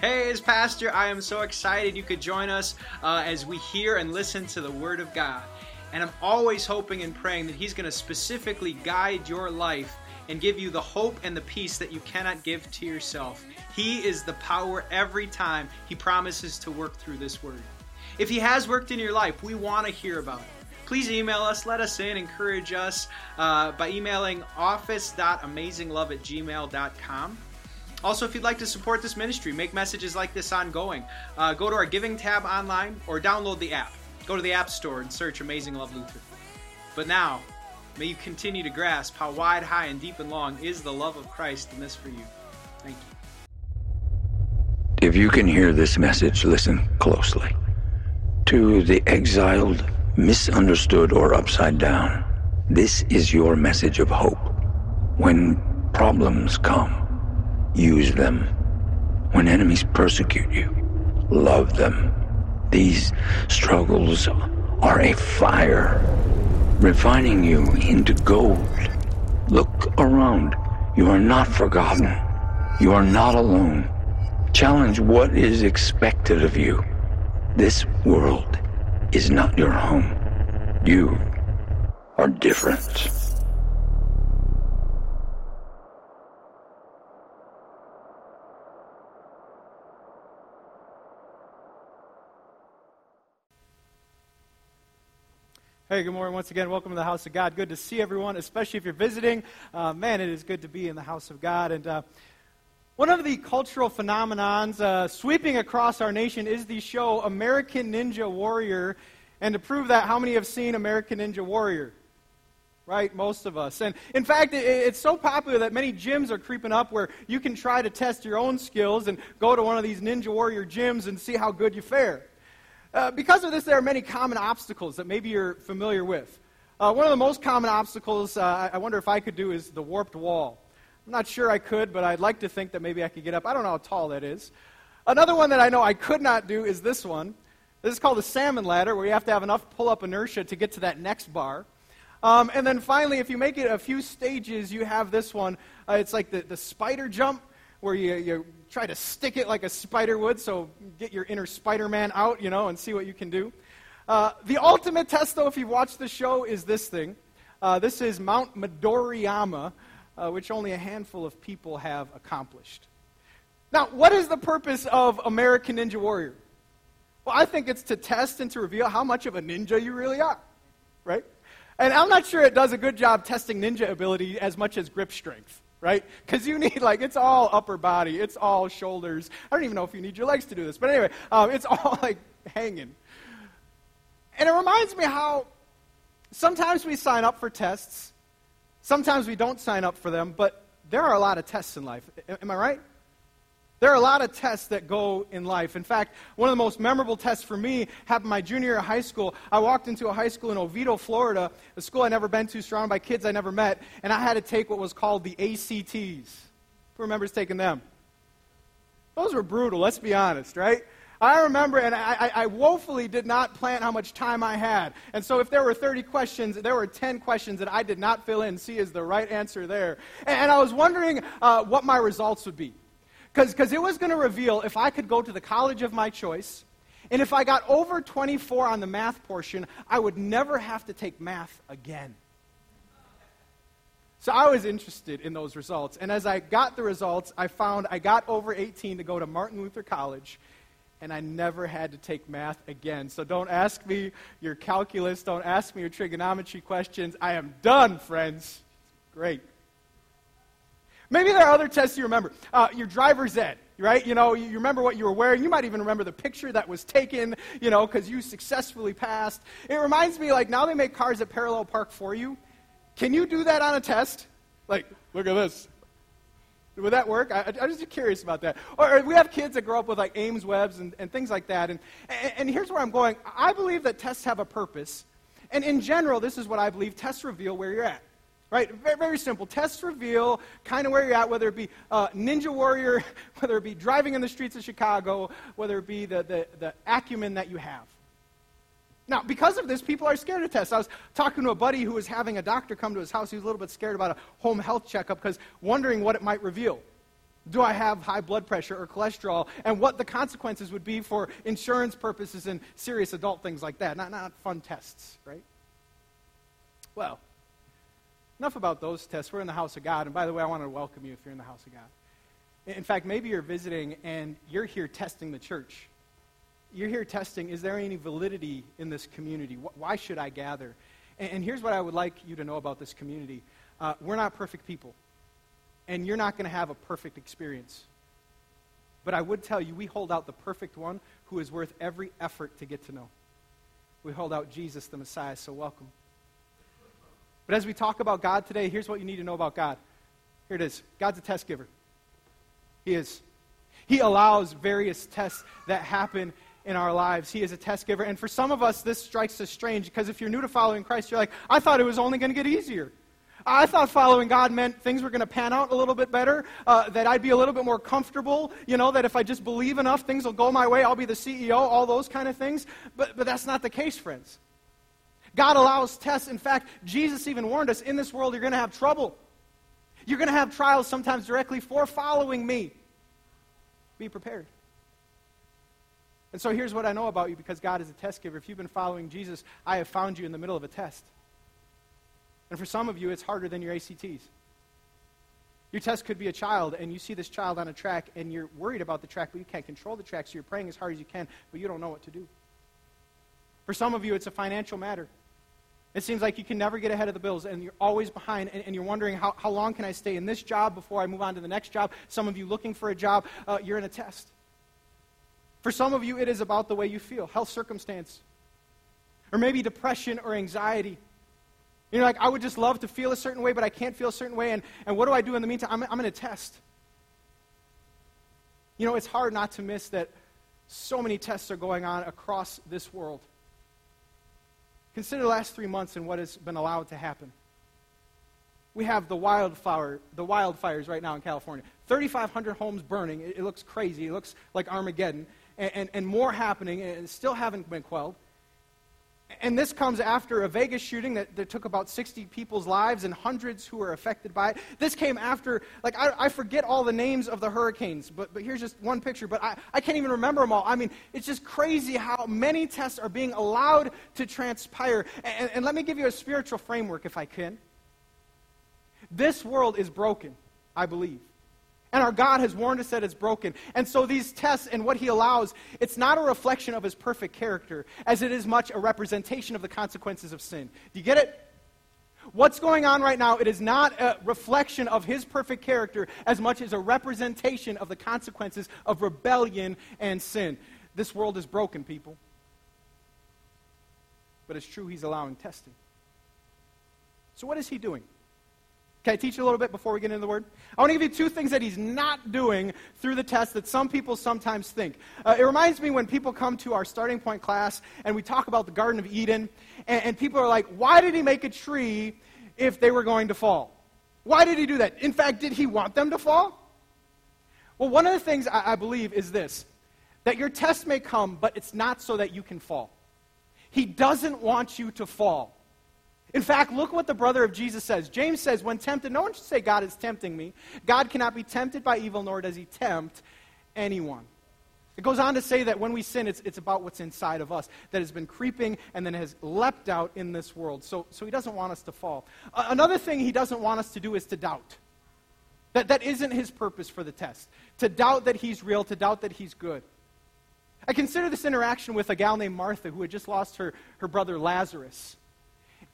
Hey, as pastor, I am so excited you could join us uh, as we hear and listen to the Word of God. And I'm always hoping and praying that He's going to specifically guide your life and give you the hope and the peace that you cannot give to yourself. He is the power every time He promises to work through this Word. If He has worked in your life, we want to hear about it. Please email us, let us in, encourage us uh, by emailing office.amazinglove at gmail.com. Also, if you'd like to support this ministry, make messages like this ongoing, uh, go to our giving tab online or download the app. Go to the App Store and search Amazing Love Luther. But now, may you continue to grasp how wide, high, and deep and long is the love of Christ in this for you. Thank you. If you can hear this message, listen closely. To the exiled, misunderstood, or upside down, this is your message of hope. When problems come, use them. When enemies persecute you, love them. These struggles are a fire, refining you into gold. Look around. You are not forgotten. You are not alone. Challenge what is expected of you. This world is not your home. You are different. Hey, good morning once again. Welcome to the house of God. Good to see everyone, especially if you're visiting. Uh, man, it is good to be in the house of God. And uh, one of the cultural phenomenons uh, sweeping across our nation is the show American Ninja Warrior. And to prove that, how many have seen American Ninja Warrior? Right, most of us. And in fact, it, it's so popular that many gyms are creeping up where you can try to test your own skills and go to one of these Ninja Warrior gyms and see how good you fare. Uh, because of this, there are many common obstacles that maybe you're familiar with. Uh, one of the most common obstacles uh, I wonder if I could do is the warped wall. I'm not sure I could, but I'd like to think that maybe I could get up. I don't know how tall that is. Another one that I know I could not do is this one. This is called the salmon ladder, where you have to have enough pull up inertia to get to that next bar. Um, and then finally, if you make it a few stages, you have this one. Uh, it's like the, the spider jump, where you, you try to stick it like a spider would, so get your inner Spider Man out, you know, and see what you can do. Uh, the ultimate test, though, if you've watched the show, is this thing. Uh, this is Mount Midoriyama, uh, which only a handful of people have accomplished. Now, what is the purpose of American Ninja Warrior? Well, I think it's to test and to reveal how much of a ninja you really are, right? And I'm not sure it does a good job testing ninja ability as much as grip strength right? Because you need, like, it's all upper body, it's all shoulders. I don't even know if you need your legs to do this, but anyway, um, it's all, like, hanging. And it reminds me how sometimes we sign up for tests, sometimes we don't sign up for them, but there are a lot of tests in life. Am I right? There are a lot of tests that go in life. In fact, one of the most memorable tests for me happened my junior year of high school. I walked into a high school in Oviedo, Florida, a school I'd never been to, surrounded by kids I never met, and I had to take what was called the ACTs. Who remembers taking them? Those were brutal, let's be honest, right? I remember, and I, I, woefully did not plan how much time I had. And so, if there were 30 questions, there were 10 questions that I did not fill in, C is the right answer there. And, and I was wondering uh, what my results would be. Because it was going to reveal if I could go to the college of my choice, and if I got over 24 on the math portion, I would never have to take math again. So I was interested in those results. And as I got the results, I found I got over 18 to go to Martin Luther College, and I never had to take math again. So don't ask me your calculus, don't ask me your trigonometry questions. I am done, friends. Great. Maybe there are other tests you remember. Uh, your driver's ed, right? You know, you remember what you were wearing. You might even remember the picture that was taken, you know, because you successfully passed. It reminds me, like, now they make cars that parallel park for you. Can you do that on a test? Like, look at this. Would that work? I, am just curious about that. Or, we have kids that grow up with like Ames webs and, and things like that. And, and here's where I'm going. I believe that tests have a purpose. And in general, this is what I believe tests reveal where you're at. Right? Very, very simple. Tests reveal kind of where you're at, whether it be uh, Ninja Warrior, whether it be driving in the streets of Chicago, whether it be the, the, the acumen that you have. Now, because of this, people are scared of tests. I was talking to a buddy who was having a doctor come to his house. He was a little bit scared about a home health checkup because wondering what it might reveal. Do I have high blood pressure or cholesterol? And what the consequences would be for insurance purposes and serious adult things like that. Not, not fun tests, right? Well, enough about those tests. We're in the house of God. And by the way, I want to welcome you if you're in the house of God. In fact, maybe you're visiting and you're here testing the church. You're here testing is there any validity in this community? Why should I gather? And here's what I would like you to know about this community uh, we're not perfect people and you're not going to have a perfect experience. But I would tell you, we hold out the perfect one who is worth every effort to get to know. We hold out Jesus, the Messiah, so welcome. But as we talk about God today, here's what you need to know about God. Here it is God's a test giver. He is. He allows various tests that happen in our lives. He is a test giver. And for some of us, this strikes us strange because if you're new to following Christ, you're like, I thought it was only going to get easier. I thought following God meant things were going to pan out a little bit better, uh, that I'd be a little bit more comfortable, you know, that if I just believe enough, things will go my way, I'll be the CEO, all those kind of things. But, but that's not the case, friends. God allows tests. In fact, Jesus even warned us in this world, you're going to have trouble. You're going to have trials sometimes directly for following me. Be prepared. And so here's what I know about you because God is a test giver. If you've been following Jesus, I have found you in the middle of a test. And for some of you, it's harder than your ACTs. Your test could be a child, and you see this child on a track, and you're worried about the track, but you can't control the track, so you're praying as hard as you can, but you don't know what to do. For some of you, it's a financial matter. It seems like you can never get ahead of the bills, and you're always behind, and, and you're wondering, how, how long can I stay in this job before I move on to the next job? Some of you looking for a job, uh, you're in a test. For some of you, it is about the way you feel, health circumstance, or maybe depression or anxiety. You know, like, I would just love to feel a certain way, but I can't feel a certain way. And, and what do I do in the meantime? I'm, I'm in a test. You know, it's hard not to miss that so many tests are going on across this world. Consider the last three months and what has been allowed to happen. We have the wildfire, the wildfires right now in California. 3,500 homes burning. It, it, looks crazy. It looks like Armageddon. And, and, and more happening, and still haven't been quelled. And this comes after a Vegas shooting that, that, took about 60 people's lives and hundreds who were affected by it. This came after, like, I, I forget all the names of the hurricanes, but, but here's just one picture, but I, I can't even remember them all. I mean, it's just crazy how many tests are being allowed to transpire. And, and let me give you a spiritual framework, if I can. This world is broken, I believe. And our God has warned us that it's broken. And so these tests and what He allows, it's not a reflection of His perfect character, as it is much a representation of the consequences of sin. Do you get it? What's going on right now, it is not a reflection of His perfect character as much as a representation of the consequences of rebellion and sin. This world is broken, people. But it's true He's allowing testing. So, what is He doing? Can I teach you a little bit before we get into the word? I want to give you two things that he's not doing through the test that some people sometimes think. Uh, it reminds me when people come to our starting point class and we talk about the Garden of Eden, and, and people are like, why did he make a tree if they were going to fall? Why did he do that? In fact, did he want them to fall? Well, one of the things I, I believe is this that your test may come, but it's not so that you can fall. He doesn't want you to fall. In fact, look what the brother of Jesus says. James says, when tempted, no one should say, God is tempting me. God cannot be tempted by evil, nor does he tempt anyone. It goes on to say that when we sin, it's, it's about what's inside of us that has been creeping and then has leapt out in this world. So, so he doesn't want us to fall. Uh, another thing he doesn't want us to do is to doubt. That, that isn't his purpose for the test. To doubt that he's real, to doubt that he's good. I consider this interaction with a gal named Martha who had just lost her, her brother Lazarus.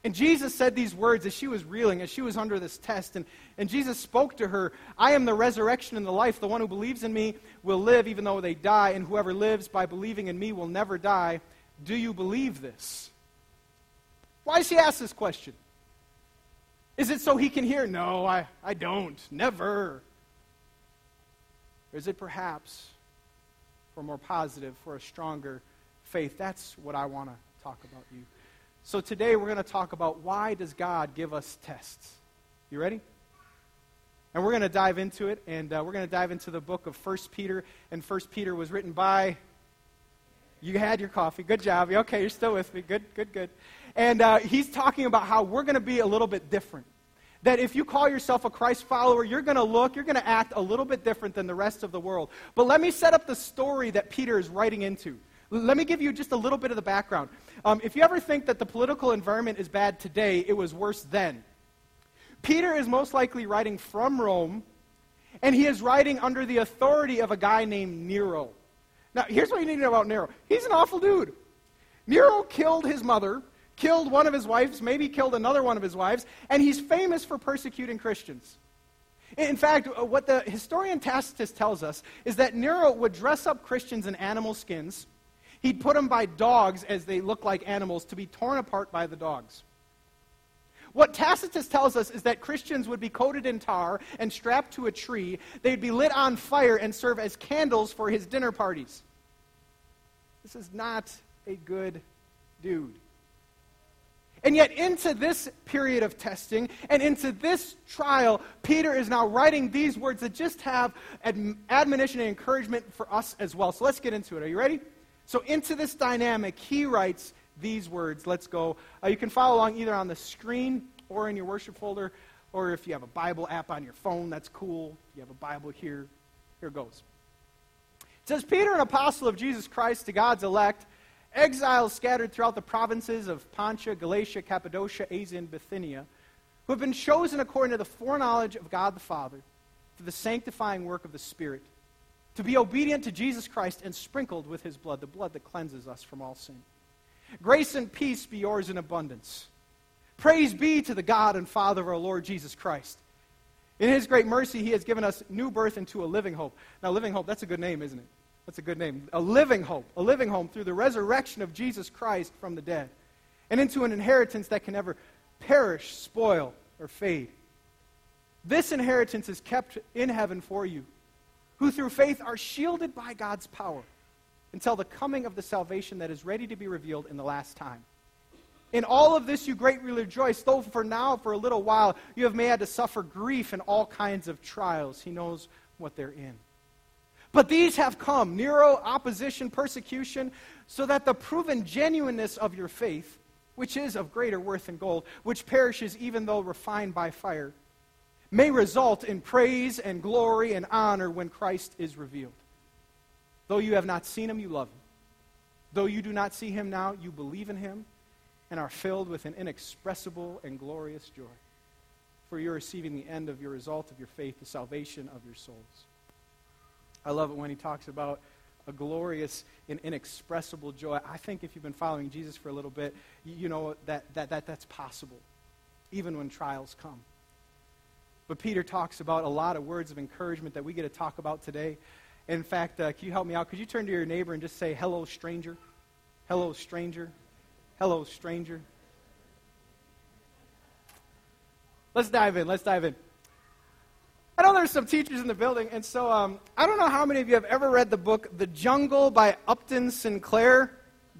And Jesus said these words as she was reeling, as she was under this test. And, and Jesus spoke to her I am the resurrection and the life. The one who believes in me will live even though they die, and whoever lives by believing in me will never die. Do you believe this? Why does he ask this question? Is it so he can hear? No, I, I don't. Never. Or is it perhaps for more positive, for a stronger faith? That's what I want to talk about you. So today we're going to talk about why does God give us tests. You ready? And we're going to dive into it, and uh, we're going to dive into the book of 1 Peter. And 1 Peter was written by. You had your coffee. Good job. Okay, you're still with me. Good, good, good. And uh, he's talking about how we're going to be a little bit different that if you call yourself a Christ follower, you're going to look, you're going to act a little bit different than the rest of the world. But let me set up the story that Peter is writing into. Let me give you just a little bit of the background. Um, if you ever think that the political environment is bad today, it was worse then. Peter is most likely writing from Rome, and he is writing under the authority of a guy named Nero. Now, here's what you need to know about Nero he's an awful dude. Nero killed his mother, killed one of his wives, maybe killed another one of his wives, and he's famous for persecuting Christians. In fact, what the historian Tacitus tells us is that Nero would dress up Christians in animal skins. He'd put them by dogs as they look like animals to be torn apart by the dogs. What Tacitus tells us is that Christians would be coated in tar and strapped to a tree. They'd be lit on fire and serve as candles for his dinner parties. This is not a good dude. And yet, into this period of testing and into this trial, Peter is now writing these words that just have admonition and encouragement for us as well. So let's get into it. Are you ready? So, into this dynamic, he writes these words. Let's go. Uh, you can follow along either on the screen or in your worship folder, or if you have a Bible app on your phone, that's cool. You have a Bible here, here it goes. It says, Peter, an apostle of Jesus Christ to God's elect, exiles scattered throughout the provinces of Pontus, Galatia, Cappadocia, Asia, and Bithynia, who have been chosen according to the foreknowledge of God the Father for the sanctifying work of the Spirit, to be obedient to Jesus Christ and sprinkled with his blood, the blood that cleanses us from all sin. Grace and peace be yours in abundance. Praise be to the God and Father of our Lord Jesus Christ. In his great mercy, he has given us new birth into a living hope. Now, living hope, that's a good name, isn't it? That's a good name. A living hope. A living hope through the resurrection of Jesus Christ from the dead. And into an inheritance that can never perish, spoil, or fade. This inheritance is kept in heaven for you, who through faith are shielded by God's power until the coming of the salvation that is ready to be revealed in the last time. In all of this you greatly rejoice, though for now, for a little while, you have may had to suffer grief and all kinds of trials. He knows what they're in. But these have come Nero, opposition, persecution, so that the proven genuineness of your faith, which is of greater worth than gold, which perishes even though refined by fire, may result in praise and glory and honor when Christ is revealed. Though you have not seen him, you love him. Though you do not see him now, you believe in him and are filled with an inexpressible and glorious joy. For you're receiving the end of your result of your faith, the salvation of your souls. I love it when he talks about a glorious and inexpressible joy. I think if you've been following Jesus for a little bit, you know that, that, that that's possible, even when trials come. But Peter talks about a lot of words of encouragement that we get to talk about today. In fact, uh, can you help me out? Could you turn to your neighbor and just say, hello, stranger? Hello, stranger. Hello, stranger. Let's dive in. Let's dive in. I know there's some teachers in the building, and so um, I don't know how many of you have ever read the book The Jungle by Upton Sinclair.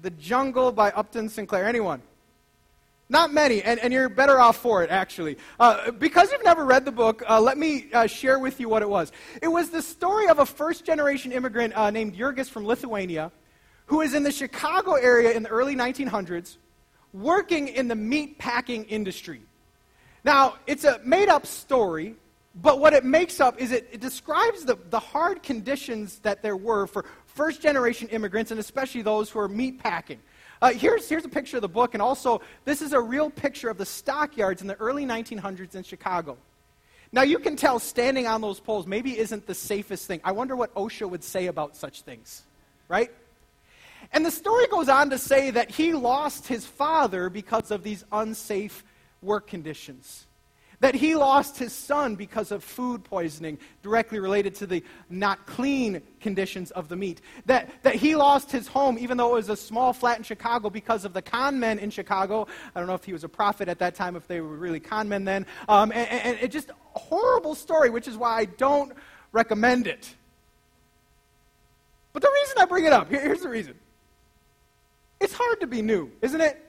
The Jungle by Upton Sinclair. Anyone? Not many, and, and you're better off for it, actually. Uh, because you've never read the book, uh, let me uh, share with you what it was. It was the story of a first generation immigrant uh, named Jurgis from Lithuania who was in the Chicago area in the early 1900s working in the meat packing industry. Now, it's a made up story, but what it makes up is it, it describes the, the hard conditions that there were for first generation immigrants, and especially those who are meat packing. Uh, here's, here's a picture of the book, and also, this is a real picture of the stockyards in the early 1900s in Chicago. Now, you can tell standing on those poles maybe isn't the safest thing. I wonder what OSHA would say about such things, right? And the story goes on to say that he lost his father because of these unsafe work conditions that he lost his son because of food poisoning directly related to the not clean conditions of the meat. That, that he lost his home, even though it was a small flat in Chicago, because of the con men in Chicago. I don't know if he was a prophet at that time, if they were really con men then. Um, and, and it just a horrible story, which is why I don't recommend it. But the reason I bring it up, here, here's the reason. It's hard to be new, isn't it?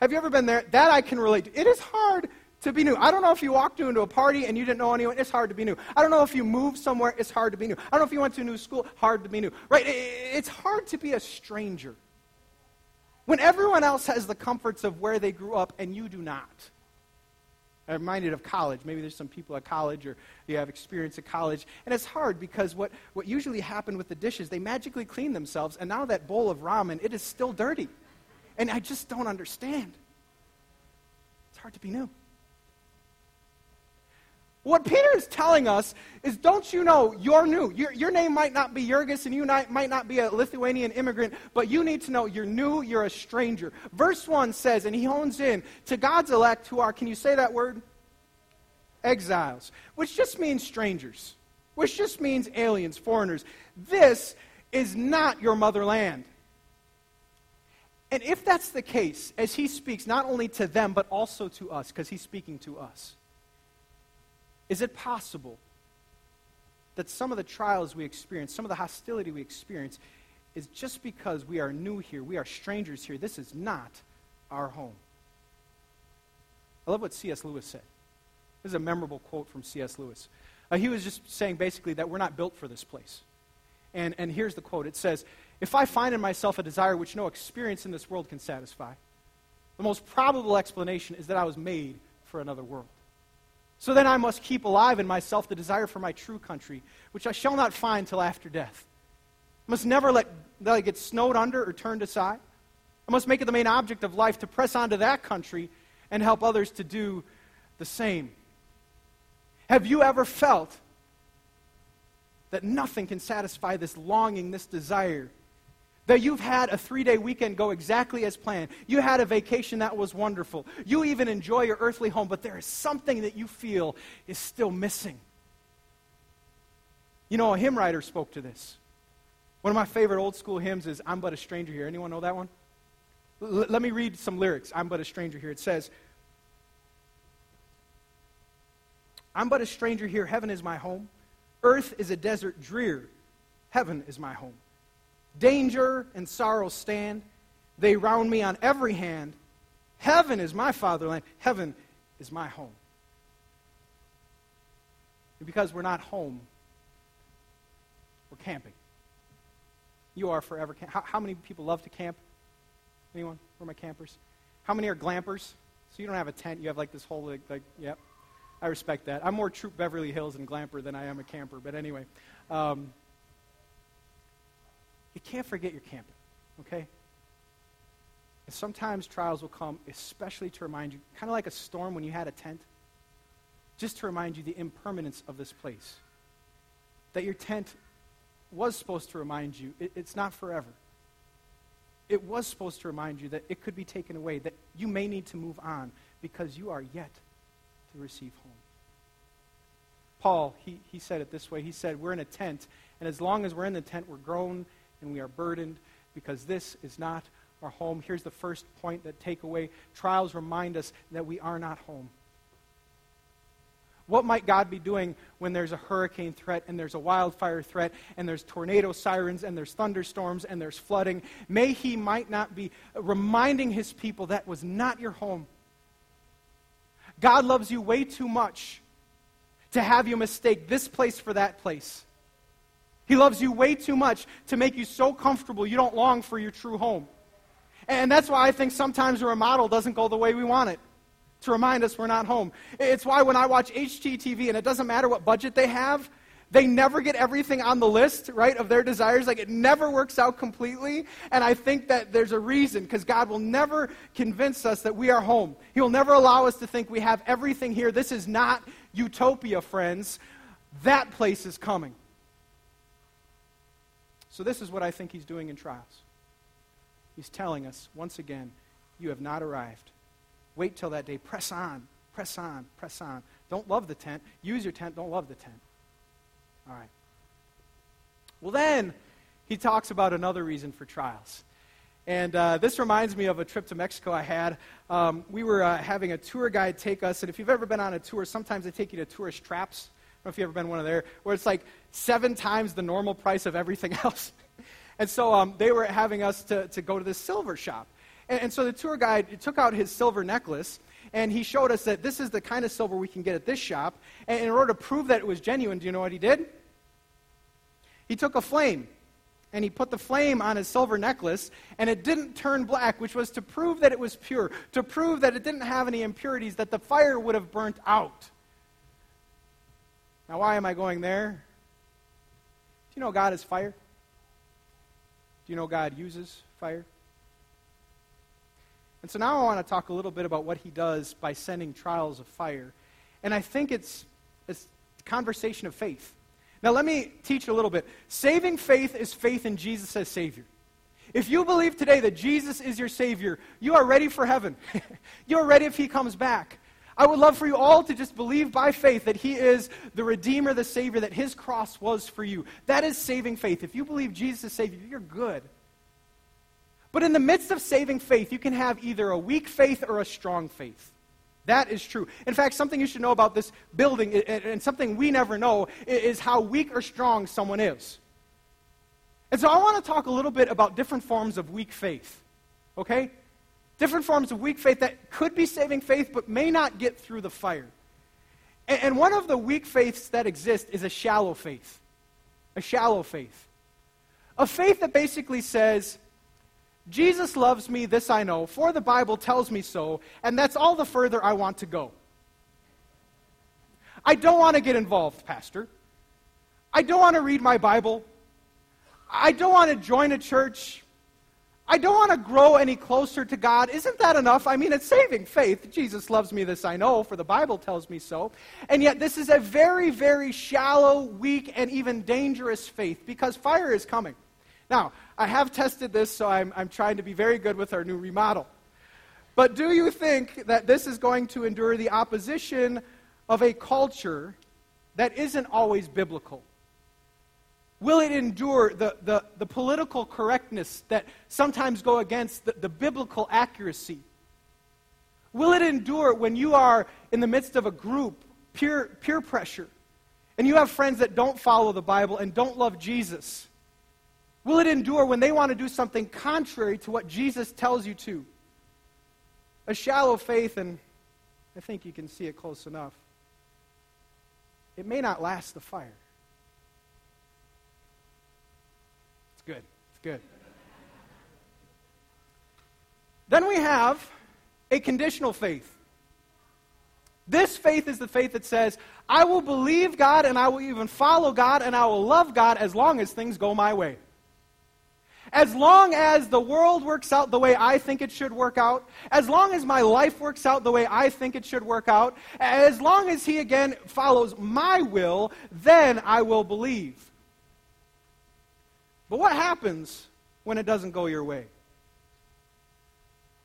Have you ever been there? That I can relate to. It is hard to be new. I don't know if you walked into a party and you didn't know anyone, it's hard to be new. I don't know if you moved somewhere, it's hard to be new. I don't know if you went to a new school, hard to be new. Right? It's hard to be a stranger. When everyone else has the comforts of where they grew up and you do not. I'm reminded of college. Maybe there's some people at college or you have experience at college. And it's hard because what, what usually happened with the dishes, they magically clean themselves, and now that bowl of ramen, it is still dirty. And I just don't understand. It's hard to be new. What Peter is telling us is don't you know you're new? Your, your name might not be Jurgis and you not, might not be a Lithuanian immigrant, but you need to know you're new, you're a stranger. Verse 1 says, and he hones in to God's elect who are, can you say that word? Exiles, which just means strangers, which just means aliens, foreigners. This is not your motherland. And if that's the case, as he speaks not only to them, but also to us, because he's speaking to us is it possible that some of the trials we experience, some of the hostility we experience, is just because we are new here, we are strangers here? This is not our home. I love what C.S. Lewis said. This is a memorable quote from C.S. Lewis. Uh, he was just saying basically that we're not built for this place. And, and here's the quote it says, If I find in myself a desire which no experience in this world can satisfy, the most probable explanation is that I was made for another world. So then I must keep alive in myself the desire for my true country, which I shall not find till after death. I must never let, let it get snowed under or turned aside. I must make it the main object of life to press on to that country and help others to do the same. Have you ever felt that nothing can satisfy this longing, this desire that you've had a three day weekend go exactly as planned. You had a vacation that was wonderful. You even enjoy your earthly home, but there is something that you feel is still missing. You know, a hymn writer spoke to this. One of my favorite old school hymns is I'm But a Stranger Here. Anyone know that one? L- let me read some lyrics. I'm But a Stranger Here. It says, I'm but a stranger here. Heaven is my home. Earth is a desert drear. Heaven is my home. Danger and sorrow stand. They round me on every hand. Heaven is my fatherland. Heaven is my home. And because we're not home, we're camping. You are forever. Camp- how, how, many people love to camp? Anyone? Where are my campers? How many are glampers? So you don't have a tent. You have like this whole like, like yep. I respect that. I'm more troop Beverly Hills and glamper than I am a camper. But anyway, um, you can't forget your camping, okay? And sometimes trials will come, especially to remind you, kind of like a storm when you had a tent, just to remind you the impermanence of this place. That your tent was supposed to remind you it, it's not forever. It was supposed to remind you that it could be taken away, that you may need to move on because you are yet to receive home. Paul, he, he said it this way. He said, We're in a tent, and as long as we're in the tent, we're groan and we are burdened because this is not our home. Here's the first point that takeaway trials remind us that we are not home. What might God be doing when there's a hurricane threat and there's a wildfire threat and there's tornado sirens and there's thunderstorms and there's flooding? May He might not be reminding His people that was not your home. God loves you way too much to have you mistake this place for that place. He loves you way too much to make you so comfortable you don't long for your true home. And that's why I think sometimes a remodel doesn't go the way we want it to remind us we're not home. It's why when I watch HGTV, and it doesn't matter what budget they have, they never get everything on the list, right, of their desires. Like it never works out completely. And I think that there's a reason, because God will never convince us that we are home. He will never allow us to think we have everything here. This is not utopia, friends. That place is coming. So, this is what I think he's doing in trials. He's telling us, once again, you have not arrived. Wait till that day. Press on, press on, press on. Don't love the tent. Use your tent. Don't love the tent. All right. Well, then, he talks about another reason for trials. And uh, this reminds me of a trip to Mexico I had. Um, we were uh, having a tour guide take us, and if you've ever been on a tour, sometimes they take you to tourist traps don't know if you've ever been one of there, where it's like seven times the normal price of everything else. and so um, they were having us to, to go to this silver shop. And, and so the tour guide took out his silver necklace, and he showed us that this is the kind of silver we can get at this shop. And in order to prove that it was genuine, do you know what he did? He took a flame and he put the flame on his silver necklace, and it didn't turn black, which was to prove that it was pure, to prove that it didn't have any impurities, that the fire would have burnt out. Now, why am I going there? Do you know God is fire? Do you know God uses fire? And so now I want to talk a little bit about what he does by sending trials of fire. And I think it's, a conversation of faith. Now, let me teach a little bit. Saving faith is faith in Jesus as Savior. If you believe today that Jesus is your Savior, you are ready for heaven. you are ready if He comes back. I would love for you all to just believe by faith that He is the Redeemer, the Savior, that His cross was for you. That is saving faith. If you believe Jesus is Savior, you're good. But in the midst of saving faith, you can have either a weak faith or a strong faith. That is true. In fact, something you should know about this building, and something we never know, is how weak or strong someone is. And so I want to talk a little bit about different forms of weak faith. Okay? Different forms of weak faith that could be saving faith, but may not get through the fire. And one of the weak faiths that exist is a shallow faith. A shallow faith. A faith that basically says, Jesus loves me, this I know, for the Bible tells me so, and that's all the further I want to go. I don't want to get involved, Pastor. I don't want to read my Bible. I don't want to join a church. I don't want to grow any closer to God. Isn't that enough? I mean, it's saving faith. Jesus loves me, this I know, for the Bible tells me so. And yet, this is a very, very shallow, weak, and even dangerous faith because fire is coming. Now, I have tested this, so I'm, I'm trying to be very good with our new remodel. But do you think that this is going to endure the opposition of a culture that isn't always biblical? Will it endure the, the, the political correctness that sometimes go against the, the biblical accuracy? Will it endure when you are in the midst of a group, peer, peer pressure, and you have friends that don't follow the Bible and don't love Jesus? Will it endure when they want to do something contrary to what Jesus tells you to? A shallow faith, and I think you can see it close enough, it may not last the fire. It's good. It's good. then we have a conditional faith. This faith is the faith that says, I will believe God and I will even follow God and I will love God as long as things go my way. As long as the world works out the way I think it should work out, as long as my life works out the way I think it should work out, as long as He again follows my will, then I will believe. But what happens when it doesn't go your way?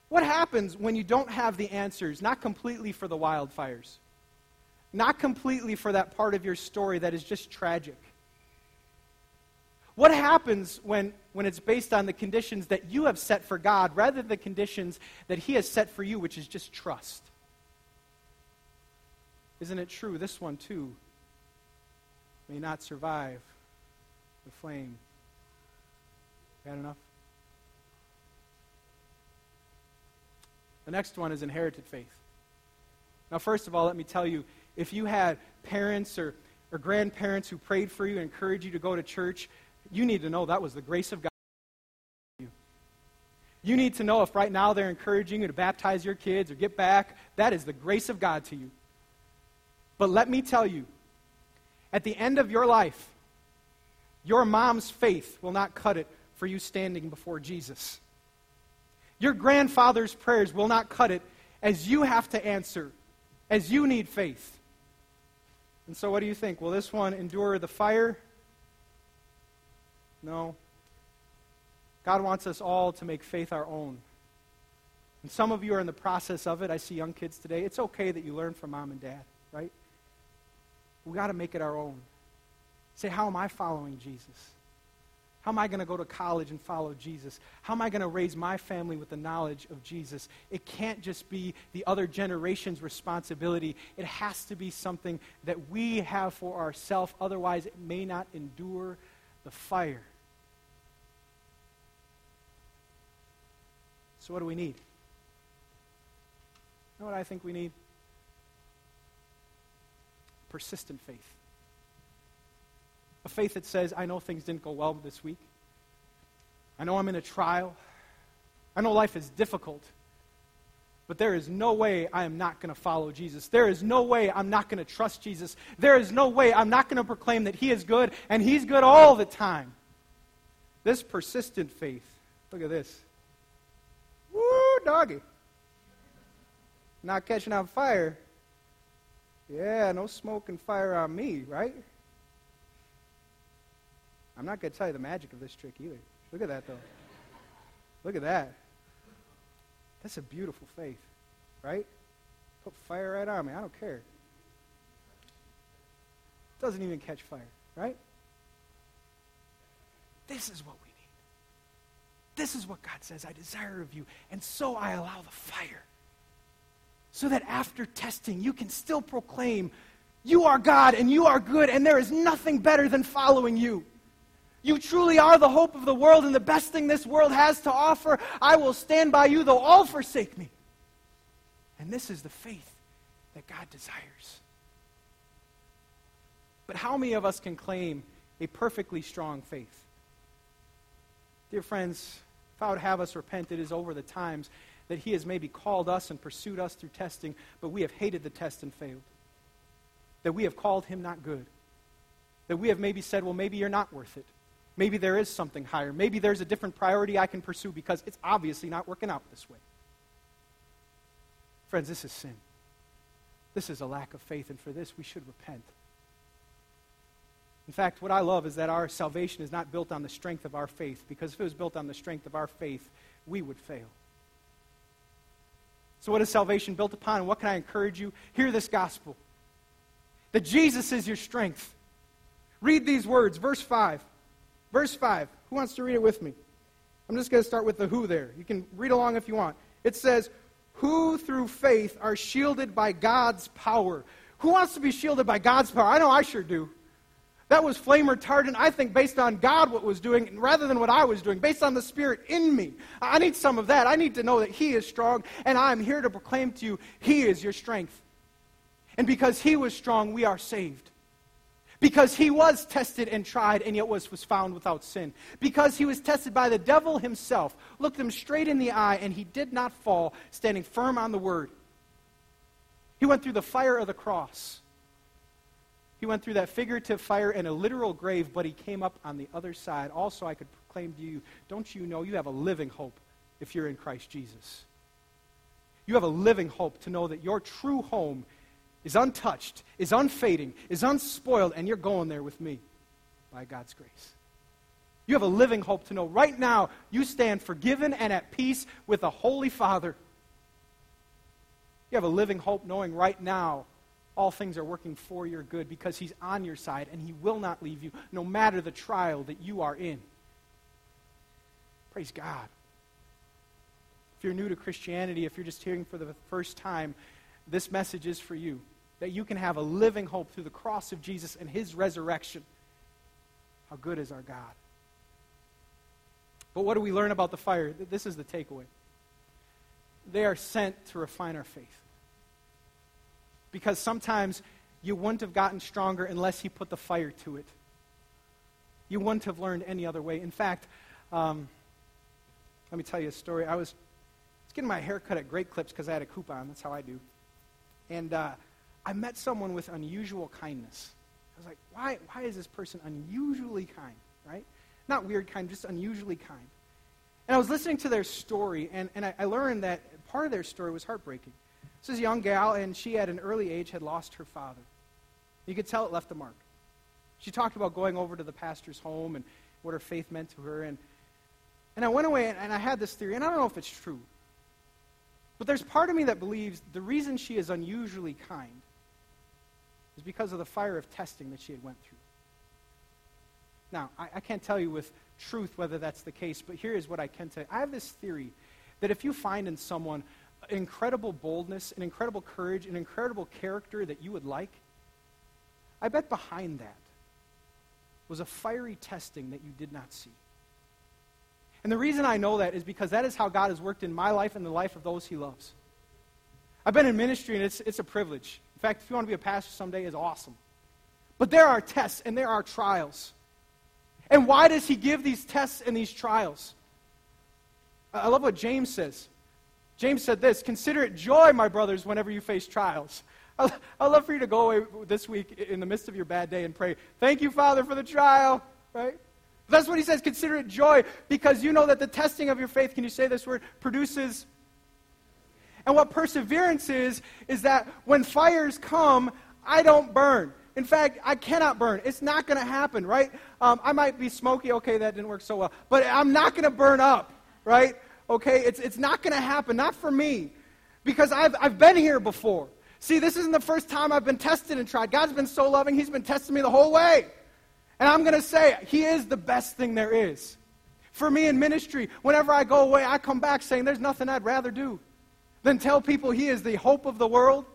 What happens when you don't have the answers, not completely for the wildfires, not completely for that part of your story that is just tragic? What happens when, when it's based on the conditions that you have set for God rather than the conditions that He has set for you, which is just trust? Isn't it true? This one, too, may not survive the flame. Bad enough? The next one is inherited faith. Now, first of all, let me tell you if you had parents or, or grandparents who prayed for you and encouraged you to go to church, you need to know that was the grace of God. To you. You need to know if right now they're encouraging you to baptize your kids or get back, that is the grace of God to you. But let me tell you, at the end of your life, your mom's faith will not cut it for you standing before Jesus. Your grandfather's prayers will not cut it as you have to answer, as you need faith. And so, what do you think? Will this one endure the fire no. God wants us all to make faith our own. And some of you are in the process of it. I see young kids today. It's okay that you learn from mom and dad, right? We got to make it our own. Say, how am I following Jesus? How am I going to go to college and follow Jesus? How am I going to raise my family with the knowledge of Jesus? It can't just be the other generation's responsibility. It has to be something that we have for ourselves. Otherwise, it may not endure the fire. So, what do we need? You know what I think we need? Persistent faith. A faith that says, I know things didn't go well this week. I know I'm in a trial. I know life is difficult. But there is no way I am not going to follow Jesus. There is no way I'm not going to trust Jesus. There is no way I'm not going to proclaim that He is good and He's good all the time. This persistent faith. Look at this. Woo, doggy. Not catching on fire. Yeah, no smoke and fire on me, right? I'm not going to tell you the magic of this trick either. Look at that, though. Look at that. That's a beautiful faith, right? Put fire right on me. I don't care. Doesn't even catch fire, right? This is what we need. This is what God says I desire of you, and so I allow the fire. So that after testing, you can still proclaim, You are God and you are good, and there is nothing better than following you. You truly are the hope of the world and the best thing this world has to offer. I will stand by you, though all forsake me. And this is the faith that God desires. But how many of us can claim a perfectly strong faith? Dear friends, if I would have us repent, it is over the times that He has maybe called us and pursued us through testing, but we have hated the test and failed. That we have called Him not good. That we have maybe said, well, maybe you're not worth it. Maybe there is something higher. Maybe there's a different priority I can pursue because it's obviously not working out this way. Friends, this is sin. This is a lack of faith, and for this we should repent. In fact, what I love is that our salvation is not built on the strength of our faith, because if it was built on the strength of our faith, we would fail. So, what is salvation built upon, and what can I encourage you? Hear this gospel that Jesus is your strength. Read these words, verse 5. Verse 5. Who wants to read it with me? I'm just going to start with the who there. You can read along if you want. It says, Who through faith are shielded by God's power. Who wants to be shielded by God's power? I know I sure do. That was flame retardant, I think, based on God what was doing rather than what I was doing, based on the Spirit in me. I need some of that. I need to know that He is strong, and I'm here to proclaim to you, He is your strength. And because He was strong, we are saved. Because he was tested and tried and yet was, was found without sin. Because he was tested by the devil himself, looked him straight in the eye, and he did not fall, standing firm on the word. He went through the fire of the cross. He went through that figurative fire and a literal grave, but he came up on the other side. Also, I could proclaim to you don't you know you have a living hope if you're in Christ Jesus? You have a living hope to know that your true home is untouched, is unfading, is unspoiled, and you're going there with me by God's grace. You have a living hope to know right now you stand forgiven and at peace with a holy Father. You have a living hope knowing right now all things are working for your good because He's on your side and He will not leave you no matter the trial that you are in. Praise God. If you're new to Christianity, if you're just hearing for the first time, this message is for you that you can have a living hope through the cross of Jesus and his resurrection. How good is our God? But what do we learn about the fire? This is the takeaway. They are sent to refine our faith. Because sometimes you wouldn't have gotten stronger unless he put the fire to it. You wouldn't have learned any other way. In fact, um, let me tell you a story. I was, was getting my hair cut at Great Clips because I had a coupon. That's how I do. And uh, I met someone with unusual kindness. I was like, why, why is this person unusually kind, right? Not weird kind, just unusually kind. And I was listening to their story, and, and I, I learned that part of their story was heartbreaking. This is a young gal, and she at an early age had lost her father. You could tell it left a mark. She talked about going over to the pastor's home and what her faith meant to her. And, and I went away, and, and I had this theory, and I don't know if it's true. But there's part of me that believes the reason she is unusually kind is because of the fire of testing that she had went through. Now, I, I can't tell you with truth whether that's the case, but here is what I can tell you. I have this theory that if you find in someone incredible boldness, an incredible courage, an incredible character that you would like, I bet behind that was a fiery testing that you did not see. And the reason I know that is because that is how God has worked in my life and the life of those he loves. I've been in ministry, and it's, it's a privilege. In fact, if you want to be a pastor someday, is awesome. But there are tests and there are trials. And why does he give these tests and these trials? I love what James says. James said this Consider it joy, my brothers, whenever you face trials. I'd love for you to go away this week in the midst of your bad day and pray, Thank you, Father, for the trial, right? That's what he says. Consider it joy because you know that the testing of your faith, can you say this word, produces. And what perseverance is, is that when fires come, I don't burn. In fact, I cannot burn. It's not going to happen, right? Um, I might be smoky. Okay, that didn't work so well. But I'm not going to burn up, right? Okay, it's, it's not going to happen. Not for me. Because I've, I've been here before. See, this isn't the first time I've been tested and tried. God's been so loving, He's been testing me the whole way. And I'm going to say, He is the best thing there is. For me in ministry, whenever I go away, I come back saying, There's nothing I'd rather do than tell people He is the hope of the world,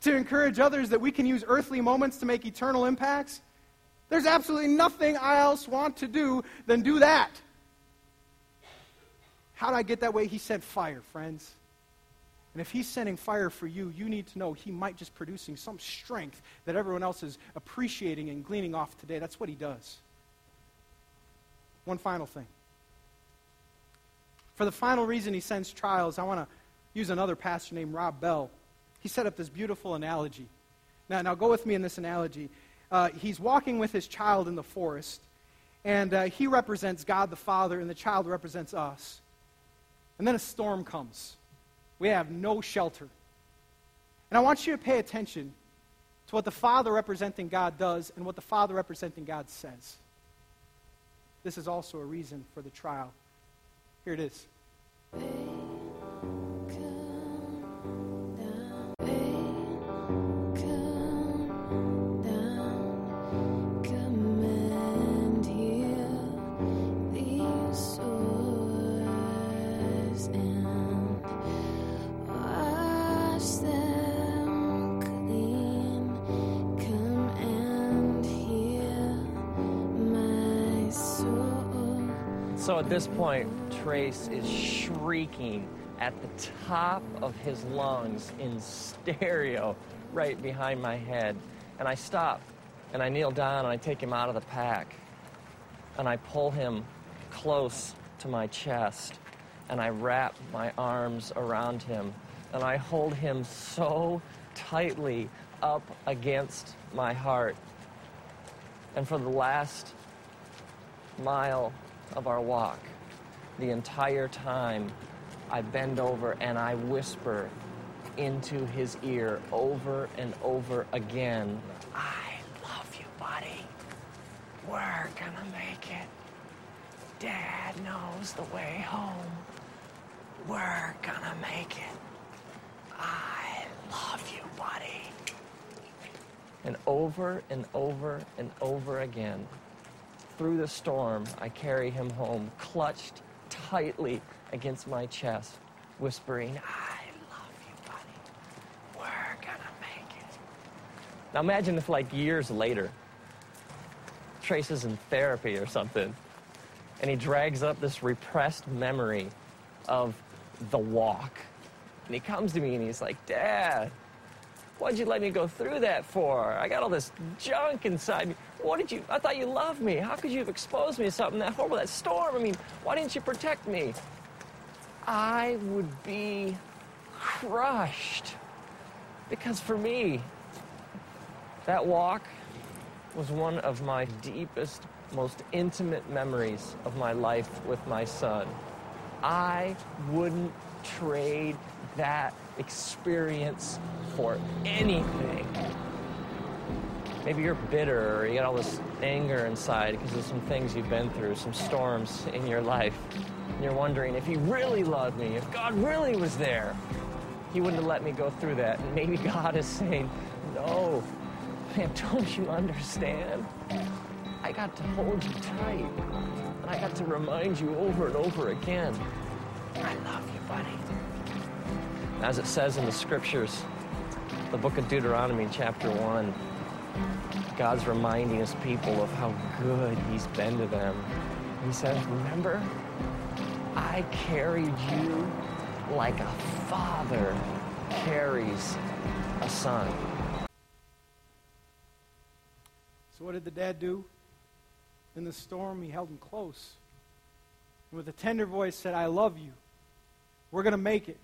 to encourage others that we can use earthly moments to make eternal impacts. There's absolutely nothing I else want to do than do that. How did I get that way? He sent fire, friends. And if he's sending fire for you, you need to know he might just producing some strength that everyone else is appreciating and gleaning off today. That's what he does. One final thing. For the final reason he sends trials, I want to use another pastor named Rob Bell. He set up this beautiful analogy. Now, now go with me in this analogy. Uh, he's walking with his child in the forest, and uh, he represents God the Father, and the child represents us. And then a storm comes. We have no shelter. And I want you to pay attention to what the Father representing God does and what the Father representing God says. This is also a reason for the trial. Here it is. At this point, Trace is shrieking at the top of his lungs in stereo right behind my head. And I stop and I kneel down and I take him out of the pack and I pull him close to my chest and I wrap my arms around him and I hold him so tightly up against my heart. And for the last mile of our walk, the entire time, I bend over and I whisper into his ear over and over again, I love you, buddy. We're gonna make it. Dad knows the way home. We're gonna make it. I love you, buddy. And over and over and over again, through the storm, I carry him home, clutched tightly against my chest, whispering, I love you, buddy. We're gonna make it. Now imagine if, like, years later, Trace is in therapy or something, and he drags up this repressed memory of the walk. And he comes to me and he's like, Dad, what'd you let me go through that for? I got all this junk inside me. What did you, I thought you loved me. How could you have exposed me to something that horrible, that storm? I mean, why didn't you protect me? I would be crushed. Because for me, that walk was one of my deepest, most intimate memories of my life with my son. I wouldn't trade that experience for anything. Maybe you're bitter or you got all this anger inside because of some things you've been through, some storms in your life. And you're wondering if he really loved me, if God really was there, he wouldn't have let me go through that. And maybe God is saying, no, man, don't you understand? I got to hold you tight. And I got to remind you over and over again, I love you, buddy. As it says in the scriptures, the book of Deuteronomy, chapter 1, God's reminding his people of how good he's been to them. He says, Remember, I carried you like a father carries a son. So, what did the dad do? In the storm, he held him close. And with a tender voice said, I love you. We're going to make it.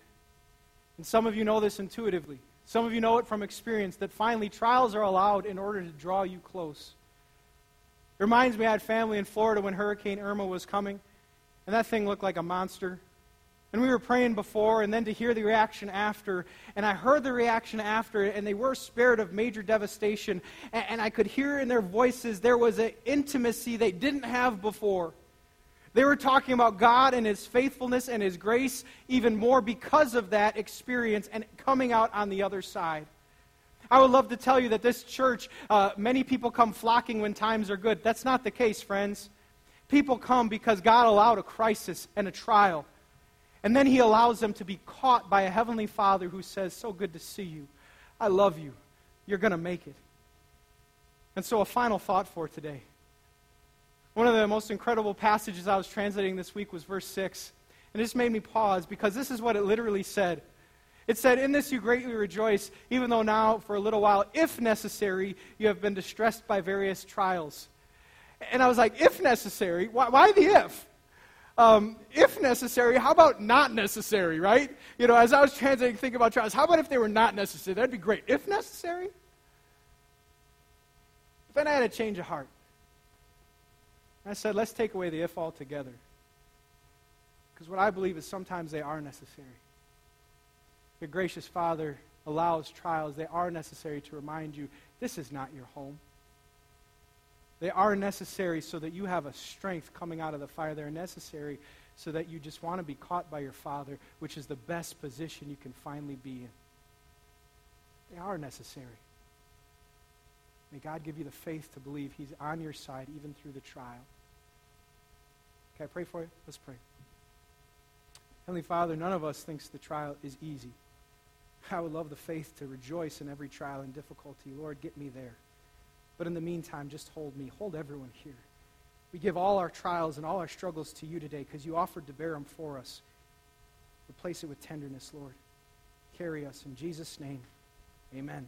And some of you know this intuitively. Some of you know it from experience that finally trials are allowed in order to draw you close. It reminds me, I had family in Florida when Hurricane Irma was coming, and that thing looked like a monster. And we were praying before, and then to hear the reaction after. And I heard the reaction after, and they were spared of major devastation. And, and I could hear in their voices there was an intimacy they didn't have before. They were talking about God and His faithfulness and His grace even more because of that experience and coming out on the other side. I would love to tell you that this church, uh, many people come flocking when times are good. That's not the case, friends. People come because God allowed a crisis and a trial. And then he allows them to be caught by a heavenly Father who says, So good to see you. I love you. You're going to make it. And so, a final thought for today. One of the most incredible passages I was translating this week was verse 6. And this made me pause because this is what it literally said. It said, In this you greatly rejoice, even though now, for a little while, if necessary, you have been distressed by various trials. And I was like, If necessary? Why, why the if? Um, if necessary, how about not necessary, right? You know, as I was translating, thinking about trials, how about if they were not necessary? That'd be great. If necessary? Then I had a change of heart. I said, let's take away the if altogether. Because what I believe is sometimes they are necessary. Your gracious Father allows trials. They are necessary to remind you this is not your home. They are necessary so that you have a strength coming out of the fire. They're necessary so that you just want to be caught by your Father, which is the best position you can finally be in. They are necessary. May God give you the faith to believe He's on your side even through the trial. Can I pray for you? Let's pray. Heavenly Father, none of us thinks the trial is easy. I would love the faith to rejoice in every trial and difficulty. Lord, get me there. But in the meantime, just hold me. Hold everyone here. We give all our trials and all our struggles to you today because you offered to bear them for us. Replace it with tenderness, Lord. Carry us. In Jesus' name, amen.